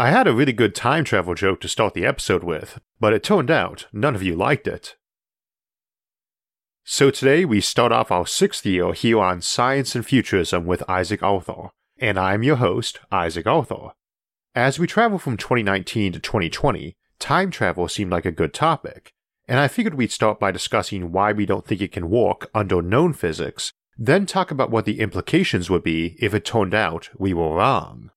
I had a really good time travel joke to start the episode with, but it turned out none of you liked it. So today we start off our sixth year here on Science and Futurism with Isaac Arthur, and I'm your host, Isaac Arthur. As we travel from 2019 to 2020, time travel seemed like a good topic, and I figured we'd start by discussing why we don't think it can work under known physics, then talk about what the implications would be if it turned out we were wrong.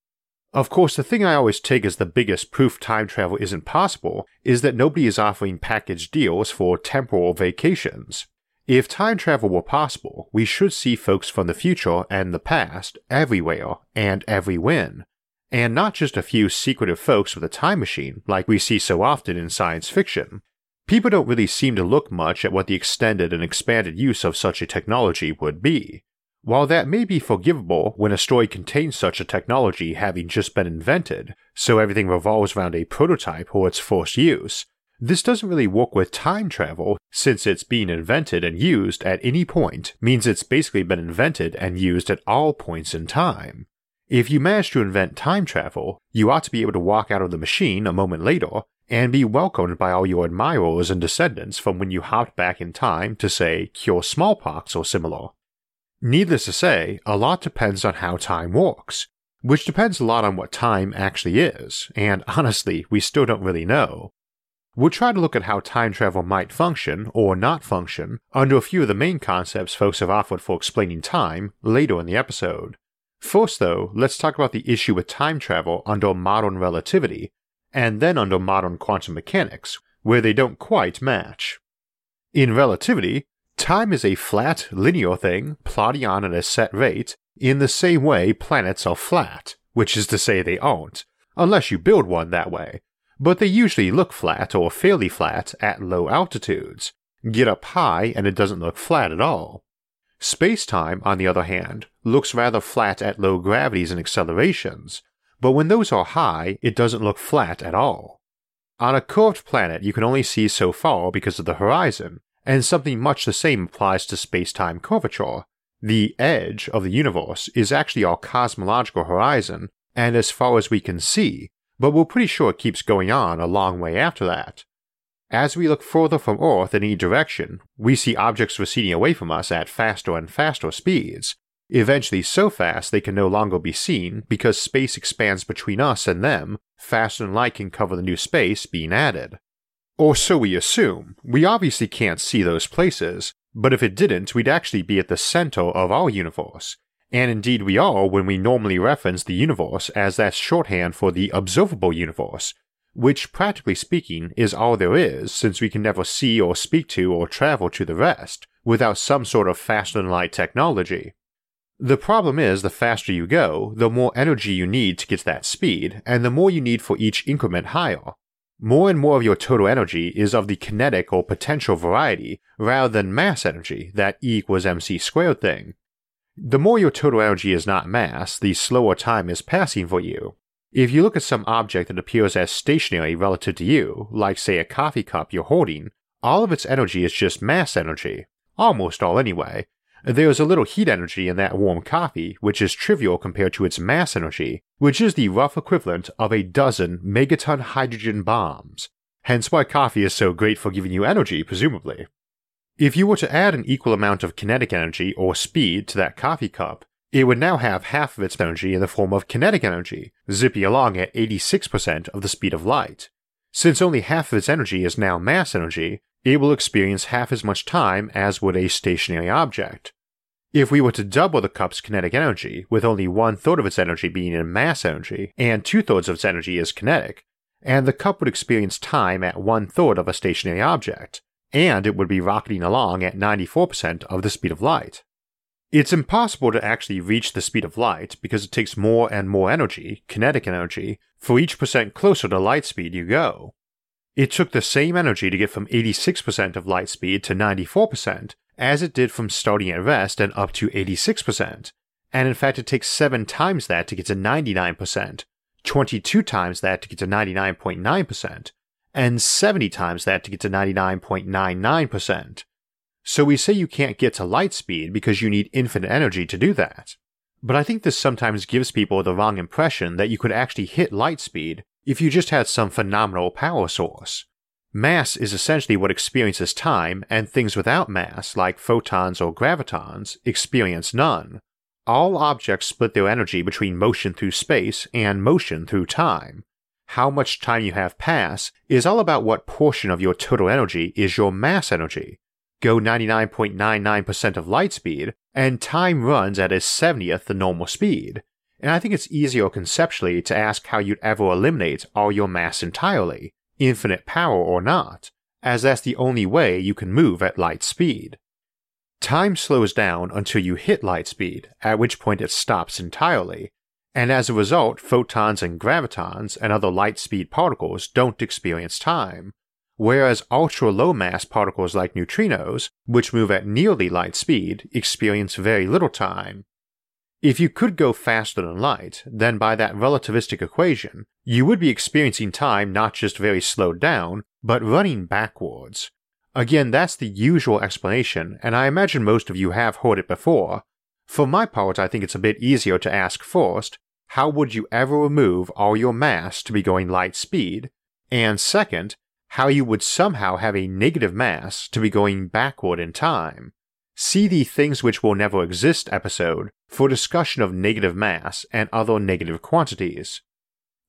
Of course, the thing I always take as the biggest proof time travel isn't possible is that nobody is offering package deals for temporal vacations. If time travel were possible, we should see folks from the future and the past everywhere and every when, and not just a few secretive folks with a time machine like we see so often in science fiction. People don't really seem to look much at what the extended and expanded use of such a technology would be. While that may be forgivable when a story contains such a technology having just been invented, so everything revolves around a prototype or its first use, this doesn't really work with time travel since it's being invented and used at any point means it's basically been invented and used at all points in time. If you manage to invent time travel, you ought to be able to walk out of the machine a moment later and be welcomed by all your admirers and descendants from when you hopped back in time to, say, cure smallpox or similar. Needless to say, a lot depends on how time works, which depends a lot on what time actually is, and honestly, we still don't really know. We'll try to look at how time travel might function, or not function, under a few of the main concepts folks have offered for explaining time later in the episode. First, though, let's talk about the issue with time travel under modern relativity, and then under modern quantum mechanics, where they don't quite match. In relativity, Time is a flat, linear thing plodding on at a set rate, in the same way planets are flat, which is to say they aren't, unless you build one that way. But they usually look flat or fairly flat at low altitudes. Get up high and it doesn't look flat at all. Space time, on the other hand, looks rather flat at low gravities and accelerations, but when those are high, it doesn't look flat at all. On a curved planet, you can only see so far because of the horizon, and something much the same applies to space time curvature. The edge of the universe is actually our cosmological horizon, and as far as we can see, but we're pretty sure it keeps going on a long way after that. As we look further from Earth in any direction, we see objects receding away from us at faster and faster speeds, eventually so fast they can no longer be seen because space expands between us and them faster than light can cover the new space being added. Or so we assume. We obviously can't see those places, but if it didn't, we'd actually be at the center of our universe. And indeed we are when we normally reference the universe as that shorthand for the observable universe, which practically speaking is all there is since we can never see or speak to or travel to the rest without some sort of faster than light technology. The problem is the faster you go, the more energy you need to get to that speed, and the more you need for each increment higher. More and more of your total energy is of the kinetic or potential variety rather than mass energy, that E equals mc squared thing. The more your total energy is not mass, the slower time is passing for you. If you look at some object that appears as stationary relative to you, like say a coffee cup you're holding, all of its energy is just mass energy. Almost all anyway, there is a little heat energy in that warm coffee, which is trivial compared to its mass energy, which is the rough equivalent of a dozen megaton hydrogen bombs. Hence why coffee is so great for giving you energy, presumably. If you were to add an equal amount of kinetic energy or speed to that coffee cup, it would now have half of its energy in the form of kinetic energy, zipping along at 86% of the speed of light. Since only half of its energy is now mass energy, it will experience half as much time as would a stationary object. If we were to double the cup's kinetic energy, with only one third of its energy being in mass energy and two thirds of its energy is kinetic, and the cup would experience time at one third of a stationary object, and it would be rocketing along at 94% of the speed of light. It's impossible to actually reach the speed of light because it takes more and more energy, kinetic energy, for each percent closer to light speed you go. It took the same energy to get from 86% of light speed to 94% as it did from starting at rest and up to 86%. And in fact, it takes 7 times that to get to 99%, 22 times that to get to 99.9%, and 70 times that to get to 99.99%. So we say you can't get to light speed because you need infinite energy to do that. But I think this sometimes gives people the wrong impression that you could actually hit light speed if you just had some phenomenal power source. Mass is essentially what experiences time, and things without mass, like photons or gravitons, experience none. All objects split their energy between motion through space and motion through time. How much time you have pass is all about what portion of your total energy is your mass energy. Go 99.99% of light speed, and time runs at a 70th the normal speed. And I think it's easier conceptually to ask how you'd ever eliminate all your mass entirely, infinite power or not, as that's the only way you can move at light speed. Time slows down until you hit light speed, at which point it stops entirely, and as a result, photons and gravitons and other light speed particles don't experience time, whereas ultra low mass particles like neutrinos, which move at nearly light speed, experience very little time. If you could go faster than light, then by that relativistic equation, you would be experiencing time not just very slowed down, but running backwards, Again, that's the usual explanation, and I imagine most of you have heard it before. For my part, I think it's a bit easier to ask first, how would you ever remove all your mass to be going light speed? And second, how you would somehow have a negative mass to be going backward in time. See the Things Which Will Never Exist episode for discussion of negative mass and other negative quantities.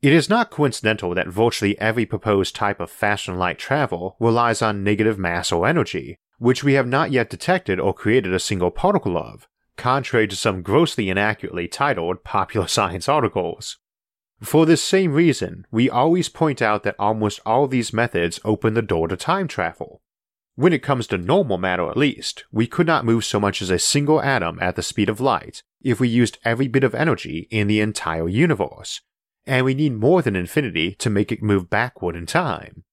It is not coincidental that virtually every proposed type of faster than light travel relies on negative mass or energy, which we have not yet detected or created a single particle of, contrary to some grossly inaccurately titled popular science articles. For this same reason, we always point out that almost all these methods open the door to time travel. When it comes to normal matter at least, we could not move so much as a single atom at the speed of light if we used every bit of energy in the entire universe, and we need more than infinity to make it move backward in time.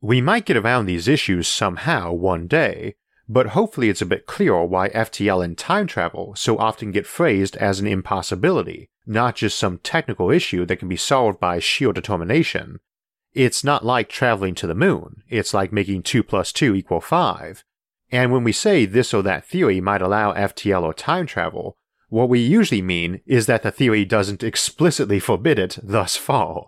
We might get around these issues somehow one day, but hopefully it's a bit clearer why FTL and time travel so often get phrased as an impossibility, not just some technical issue that can be solved by sheer determination. It's not like traveling to the moon, it's like making 2 plus 2 equal 5. And when we say this or that theory might allow FTL or time travel, what we usually mean is that the theory doesn't explicitly forbid it thus far.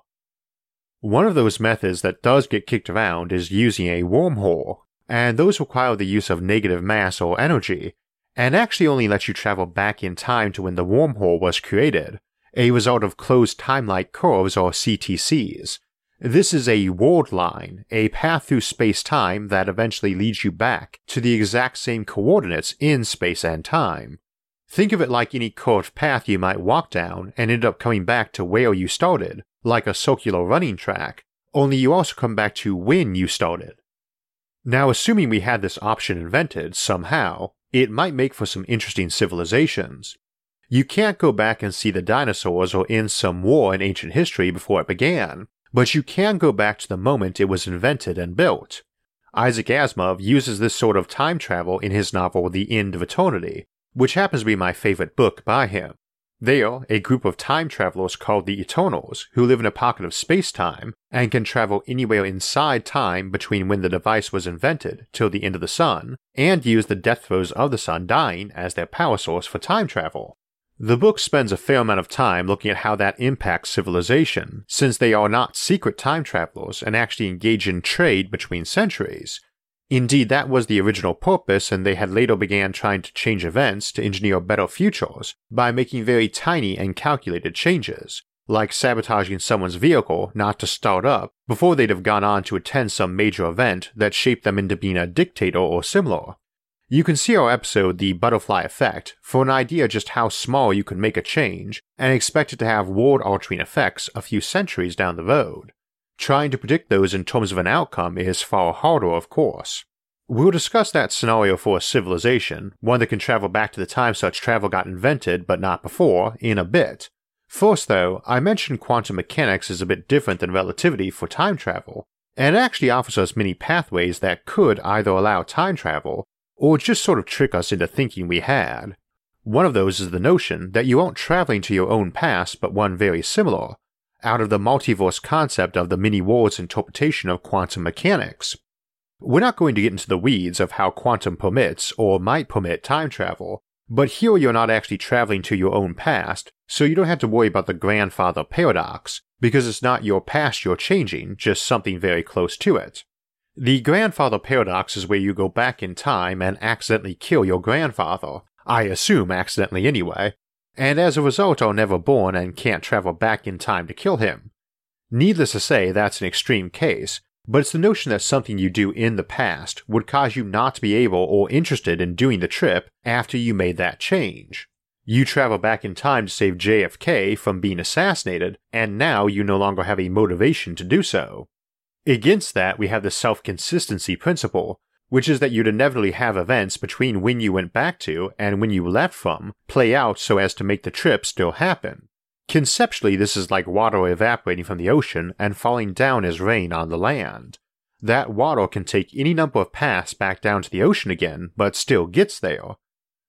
One of those methods that does get kicked around is using a wormhole, and those require the use of negative mass or energy, and actually only let you travel back in time to when the wormhole was created, a result of closed time-like curves or CTCs. This is a world line, a path through space-time that eventually leads you back to the exact same coordinates in space and time, Think of it like any curved path you might walk down and end up coming back to where you started, like a circular running track, only you also come back to when you started. Now, assuming we had this option invented somehow, it might make for some interesting civilizations. You can't go back and see the dinosaurs or end some war in ancient history before it began, but you can go back to the moment it was invented and built. Isaac Asimov uses this sort of time travel in his novel The End of Eternity, which happens to be my favorite book by him. They are a group of time travelers called the Eternals who live in a pocket of space time and can travel anywhere inside time between when the device was invented till the end of the sun, and use the death throes of the sun dying as their power source for time travel. The book spends a fair amount of time looking at how that impacts civilization, since they are not secret time travelers and actually engage in trade between centuries, Indeed, that was the original purpose, and they had later began trying to change events to engineer better futures by making very tiny and calculated changes, like sabotaging someone's vehicle not to start up before they'd have gone on to attend some major event that shaped them into being a dictator or similar. You can see our episode, The Butterfly Effect, for an idea just how small you can make a change and expect it to have world altering effects a few centuries down the road. Trying to predict those in terms of an outcome is far harder, of course. We'll discuss that scenario for a civilization, one that can travel back to the time such travel got invented but not before, in a bit. First, though, I mentioned quantum mechanics is a bit different than relativity for time travel, and it actually offers us many pathways that could either allow time travel or just sort of trick us into thinking we had. One of those is the notion that you aren't traveling to your own past, but one very similar, out of the multiverse concept of the many worlds interpretation of quantum mechanics. We're not going to get into the weeds of how quantum permits or might permit time travel, but here you're not actually traveling to your own past, so you don't have to worry about the grandfather paradox, because it's not your past you're changing, just something very close to it. The grandfather paradox is where you go back in time and accidentally kill your grandfather, I assume accidentally anyway, and as a result are never born and can't travel back in time to kill him. Needless to say, that's an extreme case, but it's the notion that something you do in the past would cause you not to be able or interested in doing the trip after you made that change. You travel back in time to save JFK from being assassinated, and now you no longer have a motivation to do so. Against that, we have the self consistency principle, which is that you'd inevitably have events between when you went back to and when you left from play out so as to make the trip still happen. Conceptually, this is like water evaporating from the ocean and falling down as rain on the land. That water can take any number of paths back down to the ocean again, but still gets there.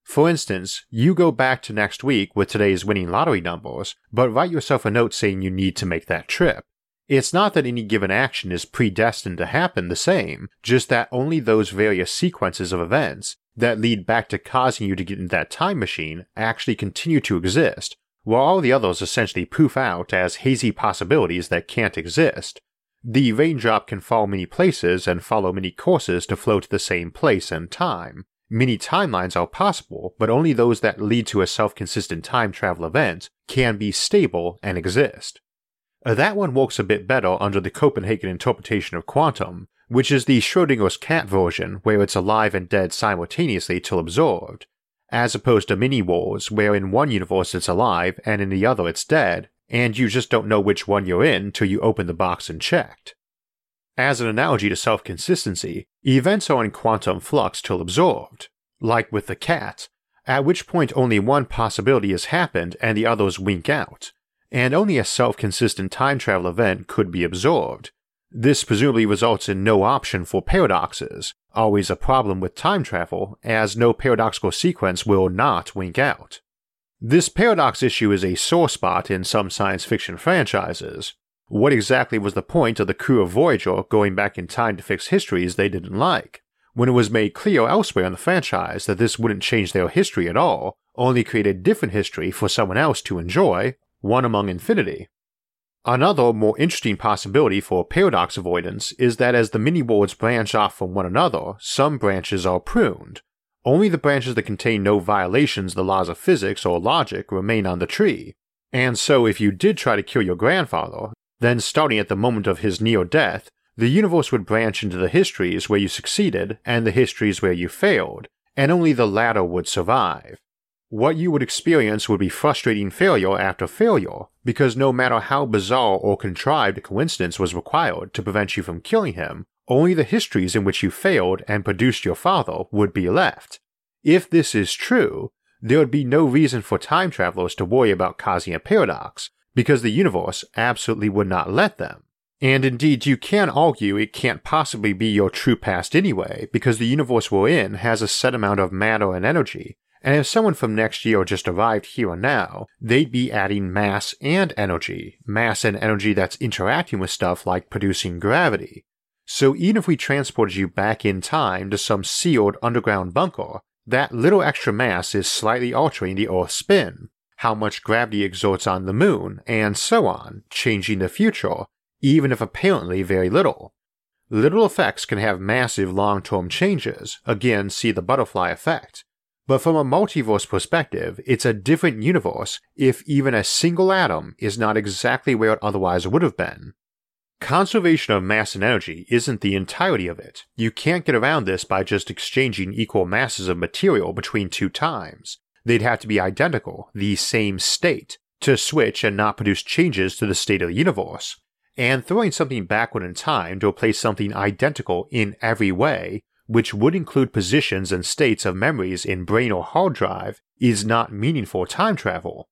For instance, you go back to next week with today's winning lottery numbers, but write yourself a note saying you need to make that trip. It's not that any given action is predestined to happen the same, just that only those various sequences of events that lead back to causing you to get in that time machine actually continue to exist, while all the others essentially poof out as hazy possibilities that can't exist. The raindrop can fall many places and follow many courses to flow to the same place and time. Many timelines are possible, but only those that lead to a self consistent time travel event can be stable and exist. Uh, that one works a bit better under the Copenhagen interpretation of quantum, which is the Schrodinger's cat version where it's alive and dead simultaneously till absorbed, as opposed to many worlds where in one universe it's alive and in the other it's dead, and you just don't know which one you're in till you open the box and checked. As an analogy to self consistency, events are in quantum flux till absorbed, like with the cat, at which point only one possibility has happened and the others wink out, and only a self consistent time travel event could be absorbed, this presumably results in no option for paradoxes, always a problem with time travel, as no paradoxical sequence will not wink out. This paradox issue is a sore spot in some science fiction franchises. What exactly was the point of the crew of Voyager going back in time to fix histories they didn't like, when it was made clear elsewhere in the franchise that this wouldn't change their history at all, only create a different history for someone else to enjoy, one among infinity? Another more interesting possibility for paradox avoidance is that as the many worlds branch off from one another, some branches are pruned. Only the branches that contain no violations of the laws of physics or logic remain on the tree. And so, if you did try to kill your grandfather, then starting at the moment of his near death, the universe would branch into the histories where you succeeded and the histories where you failed, and only the latter would survive. What you would experience would be frustrating failure after failure, because no matter how bizarre or contrived a coincidence was required to prevent you from killing him, only the histories in which you failed and produced your father would be left. If this is true, there would be no reason for time travelers to worry about causing a paradox, because the universe absolutely would not let them. And indeed, you can argue it can't possibly be your true past anyway, because the universe we're in has a set amount of matter and energy, and if someone from next year just arrived here and now, they'd be adding mass and energy, mass and energy that's interacting with stuff like producing gravity. So even if we transported you back in time to some sealed underground bunker, that little extra mass is slightly altering the Earth's spin, how much gravity exerts on the moon, and so on, changing the future, even if apparently very little. Little effects can have massive long term changes, again, see the butterfly effect, but from a multiverse perspective, it's a different universe if even a single atom is not exactly where it otherwise would have been. Conservation of mass and energy isn't the entirety of it. You can't get around this by just exchanging equal masses of material between two times. They'd have to be identical, the same state, to switch and not produce changes to the state of the universe. And throwing something backward in time to replace something identical in every way which would include positions and states of memories in brain or hard drive, is not meaningful time travel.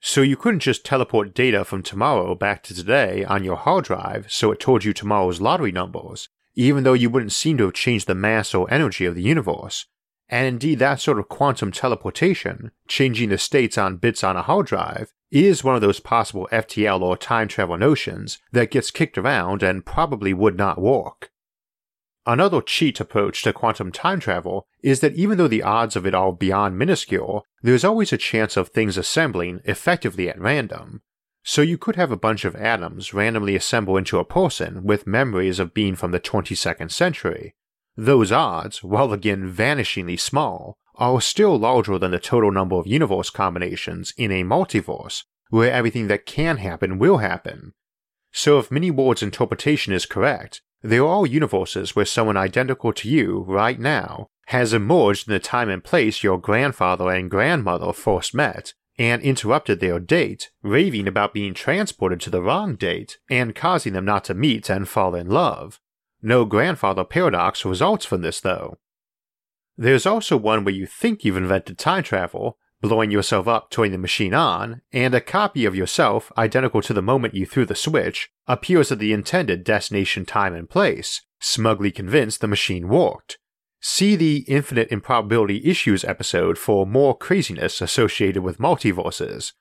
So you couldn't just teleport data from tomorrow back to today on your hard drive so it told you tomorrow's lottery numbers, even though you wouldn't seem to have changed the mass or energy of the universe. And indeed, that sort of quantum teleportation, changing the states on bits on a hard drive, is one of those possible FTL or time travel notions that gets kicked around and probably would not work. Another cheat approach to quantum time travel is that even though the odds of it are beyond minuscule, there's always a chance of things assembling effectively at random. So you could have a bunch of atoms randomly assemble into a person with memories of being from the 22nd century. Those odds, while again vanishingly small, are still larger than the total number of universe combinations in a multiverse, where everything that can happen will happen. So if Many Worlds interpretation is correct, there are universes where someone identical to you right now has emerged in the time and place your grandfather and grandmother first met and interrupted their date, raving about being transported to the wrong date and causing them not to meet and fall in love. No grandfather paradox results from this, though. There's also one where you think you've invented time travel, blowing yourself up, turning the machine on, and a copy of yourself, identical to the moment you threw the switch, appears at the intended destination time and place, smugly convinced the machine worked. See the Infinite Improbability Issues episode for more craziness associated with multiverses.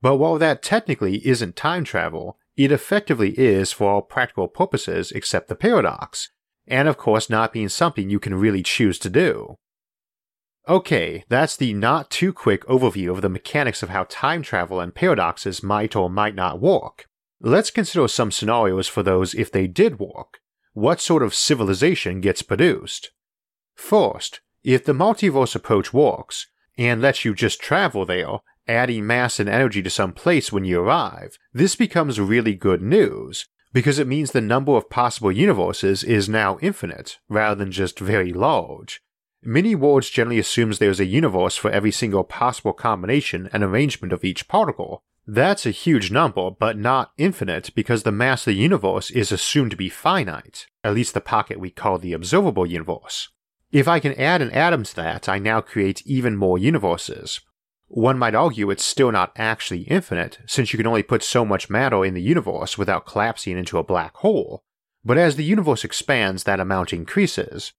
But while that technically isn't time travel, it effectively is for all practical purposes except the paradox, and of course not being something you can really choose to do. Okay, that's the not too quick overview of the mechanics of how time travel and paradoxes might or might not work. Let's consider some scenarios for those if they did work. What sort of civilization gets produced? First, if the multiverse approach works, and lets you just travel there, adding mass and energy to some place when you arrive, this becomes really good news, because it means the number of possible universes is now infinite, rather than just very large, Many Worlds generally assumes there's a universe for every single possible combination and arrangement of each particle. That's a huge number, but not infinite because the mass of the universe is assumed to be finite, at least the pocket we call the observable universe. If I can add an atom to that, I now create even more universes. One might argue it's still not actually infinite, since you can only put so much matter in the universe without collapsing into a black hole. But as the universe expands, that amount increases,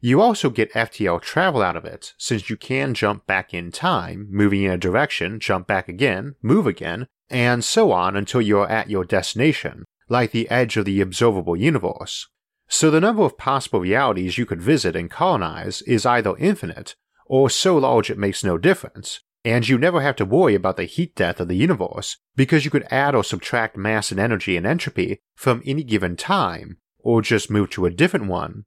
you also get FTL travel out of it, since you can jump back in time, moving in a direction, jump back again, move again, and so on until you're at your destination, like the edge of the observable universe. So the number of possible realities you could visit and colonize is either infinite, or so large it makes no difference, and you never have to worry about the heat death of the universe, because you could add or subtract mass and energy and entropy from any given time, or just move to a different one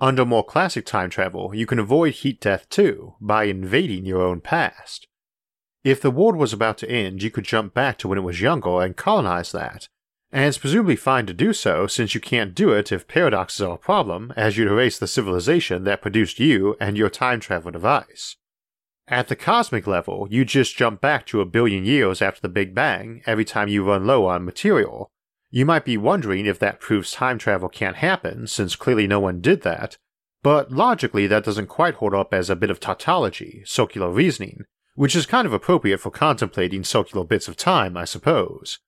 under more classic time travel, you can avoid heat death too, by invading your own past. If the world was about to end, you could jump back to when it was younger and colonize that. And it's presumably fine to do so since you can't do it if paradoxes are a problem, as you'd erase the civilization that produced you and your time travel device. At the cosmic level, you just jump back to a billion years after the Big Bang every time you run low on material, you might be wondering if that proves time travel can't happen, since clearly no one did that, but logically that doesn't quite hold up as a bit of tautology, circular reasoning, which is kind of appropriate for contemplating circular bits of time, I suppose.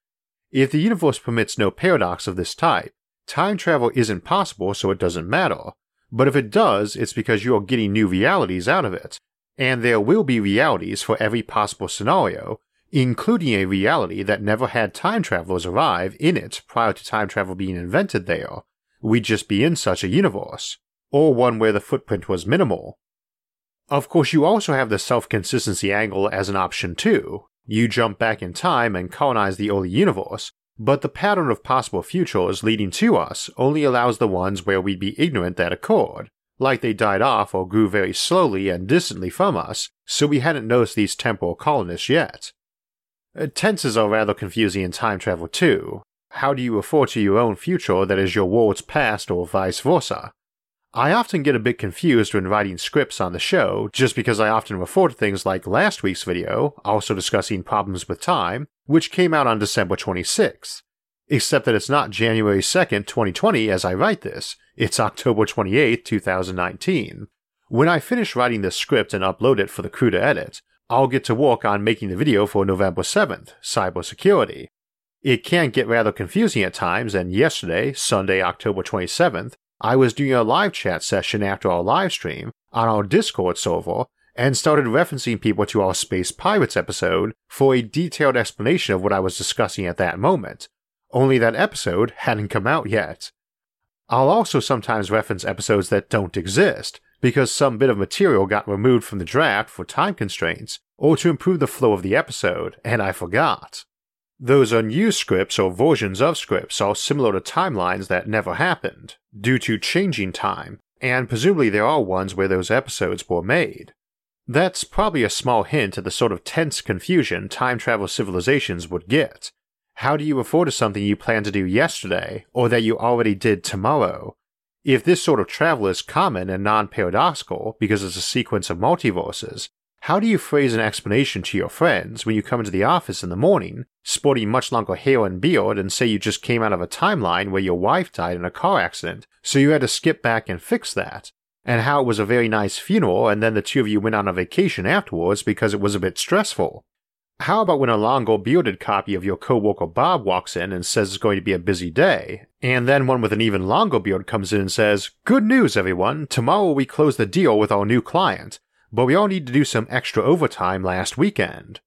If the universe permits no paradox of this type, time travel isn't possible so it doesn't matter, but if it does, it's because you are getting new realities out of it, and there will be realities for every possible scenario, including a reality that never had time travelers arrive in it prior to time travel being invented there, we'd just be in such a universe, or one where the footprint was minimal. Of course, you also have the self consistency angle as an option too. You jump back in time and colonize the early universe, but the pattern of possible futures leading to us only allows the ones where we'd be ignorant that occurred, like they died off or grew very slowly and distantly from us, so we hadn't noticed these temporal colonists yet. Uh, tenses are rather confusing in time travel too. How do you refer to your own future that is your world's past or vice versa? I often get a bit confused when writing scripts on the show, just because I often refer to things like last week's video, also discussing problems with time, which came out on December 26th. Except that it's not January 2nd, 2020 as I write this, it's October 28th, 2019. When I finish writing this script and upload it for the crew to edit, I'll get to work on making the video for November 7th, cybersecurity. It can get rather confusing at times, and yesterday, Sunday, October 27th, I was doing a live chat session after our live stream on our Discord server and started referencing people to our Space Pirates episode for a detailed explanation of what I was discussing at that moment, only that episode hadn't come out yet. I'll also sometimes reference episodes that don't exist, because some bit of material got removed from the draft for time constraints, or to improve the flow of the episode, and I forgot. Those unused scripts or versions of scripts are similar to timelines that never happened, due to changing time, and presumably there are ones where those episodes were made. That's probably a small hint at the sort of tense confusion time travel civilizations would get. How do you refer to something you plan to do yesterday, or that you already did tomorrow? If this sort of travel is common and non paradoxical because it's a sequence of multiverses, how do you phrase an explanation to your friends when you come into the office in the morning, sporting much longer hair and beard, and say you just came out of a timeline where your wife died in a car accident, so you had to skip back and fix that? and how it was a very nice funeral, and then the two of you went on a vacation afterwards because it was a bit stressful. How about when a longer bearded copy of your coworker Bob walks in and says it's going to be a busy day, and then one with an even longer beard comes in and says, Good news, everyone, tomorrow we close the deal with our new client, but we all need to do some extra overtime last weekend.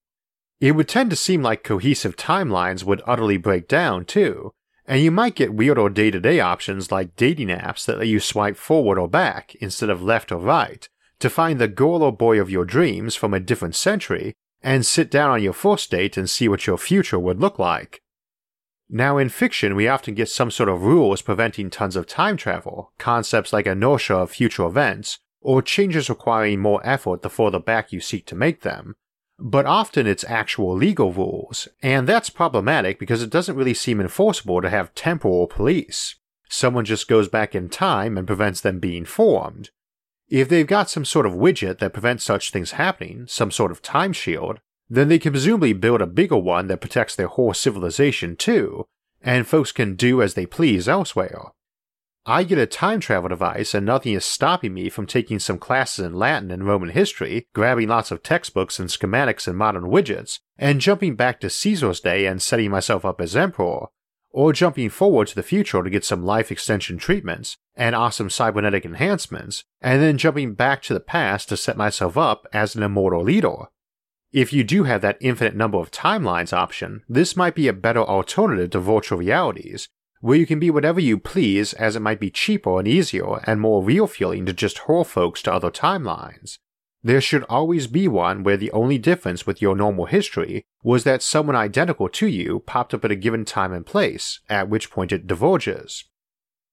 It would tend to seem like cohesive timelines would utterly break down, too, and you might get weirder day to day options like dating apps that let you swipe forward or back instead of left or right to find the girl or boy of your dreams from a different century and sit down on your first date and see what your future would look like. Now, in fiction, we often get some sort of rules preventing tons of time travel, concepts like inertia of future events, or changes requiring more effort the further back you seek to make them, but often it's actual legal rules, and that's problematic because it doesn't really seem enforceable to have temporal police. Someone just goes back in time and prevents them being formed. If they've got some sort of widget that prevents such things happening, some sort of time shield, then they can presumably build a bigger one that protects their whole civilization too, and folks can do as they please elsewhere. I get a time travel device and nothing is stopping me from taking some classes in Latin and Roman history, grabbing lots of textbooks and schematics and modern widgets, and jumping back to Caesar's day and setting myself up as emperor, or jumping forward to the future to get some life extension treatments and awesome cybernetic enhancements, and then jumping back to the past to set myself up as an immortal leader. If you do have that infinite number of timelines option, this might be a better alternative to virtual realities, where you can be whatever you please as it might be cheaper and easier and more real feeling to just hurl folks to other timelines. There should always be one where the only difference with your normal history was that someone identical to you popped up at a given time and place, at which point it diverges.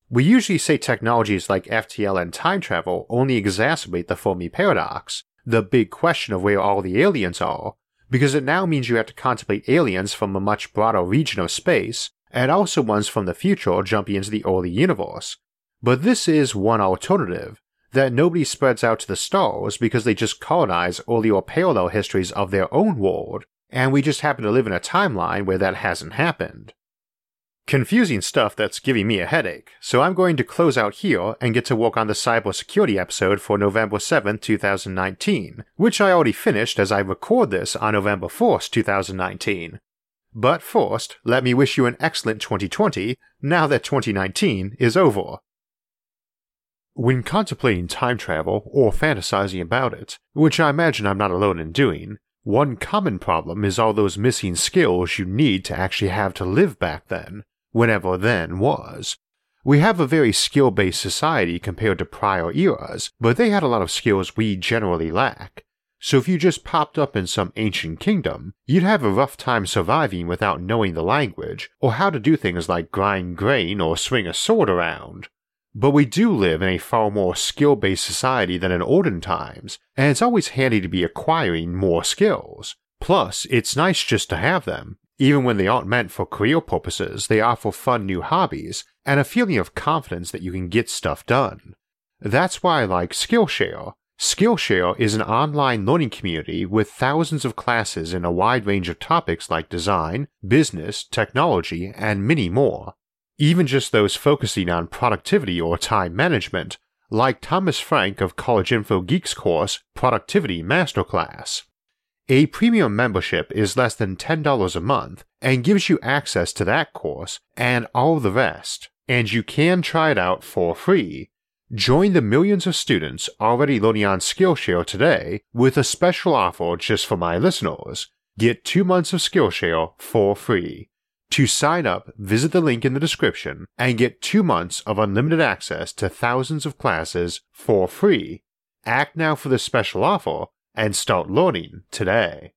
We usually say technologies like FTL and time travel only exacerbate the Fermi paradox, the big question of where all the aliens are, because it now means you have to contemplate aliens from a much broader region of space and also ones from the future jumping into the early universe. But this is one alternative that nobody spreads out to the stars because they just colonize earlier parallel histories of their own world, and we just happen to live in a timeline where that hasn't happened. Confusing stuff that's giving me a headache, so I'm going to close out here and get to work on the cybersecurity episode for November 7, 2019, which I already finished as I record this on November 1st, 2019, but first, let me wish you an excellent 2020 now that 2019 is over. When contemplating time travel or fantasizing about it, which I imagine I'm not alone in doing, one common problem is all those missing skills you need to actually have to live back then, whenever then was. We have a very skill based society compared to prior eras, but they had a lot of skills we generally lack. So if you just popped up in some ancient kingdom, you'd have a rough time surviving without knowing the language, or how to do things like grind grain or swing a sword around. But we do live in a far more skill based society than in olden times, and it's always handy to be acquiring more skills. Plus, it's nice just to have them. Even when they aren't meant for career purposes, they offer fun new hobbies and a feeling of confidence that you can get stuff done. That's why I like Skillshare, Skillshare is an online learning community with thousands of classes in a wide range of topics like design, business, technology, and many more. Even just those focusing on productivity or time management, like Thomas Frank of College Info Geek's course Productivity Masterclass. A premium membership is less than $10 a month and gives you access to that course and all the rest, and you can try it out for free. Join the millions of students already learning on Skillshare today with a special offer just for my listeners. Get two months of Skillshare for free. To sign up, visit the link in the description and get two months of unlimited access to thousands of classes for free. Act now for this special offer and start learning today.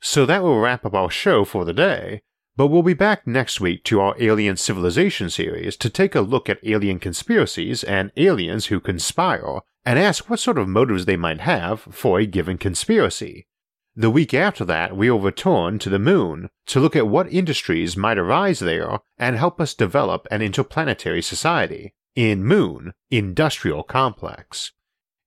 So that will wrap up our show for the day, but we'll be back next week to our Alien Civilization series to take a look at alien conspiracies and aliens who conspire, and ask what sort of motives they might have for a given conspiracy. The week after that, we will return to the moon to look at what industries might arise there and help us develop an interplanetary society in Moon Industrial Complex.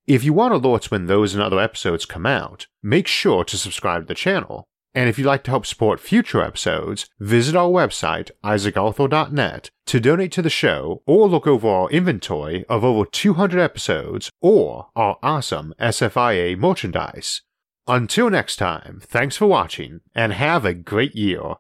If you want alerts when those and other episodes come out, make sure to subscribe to the channel. And if you'd like to help support future episodes, visit our website, isaacarthur.net, to donate to the show or look over our inventory of over 200 episodes or our awesome SFIA merchandise. Until next time, thanks for watching and have a great year.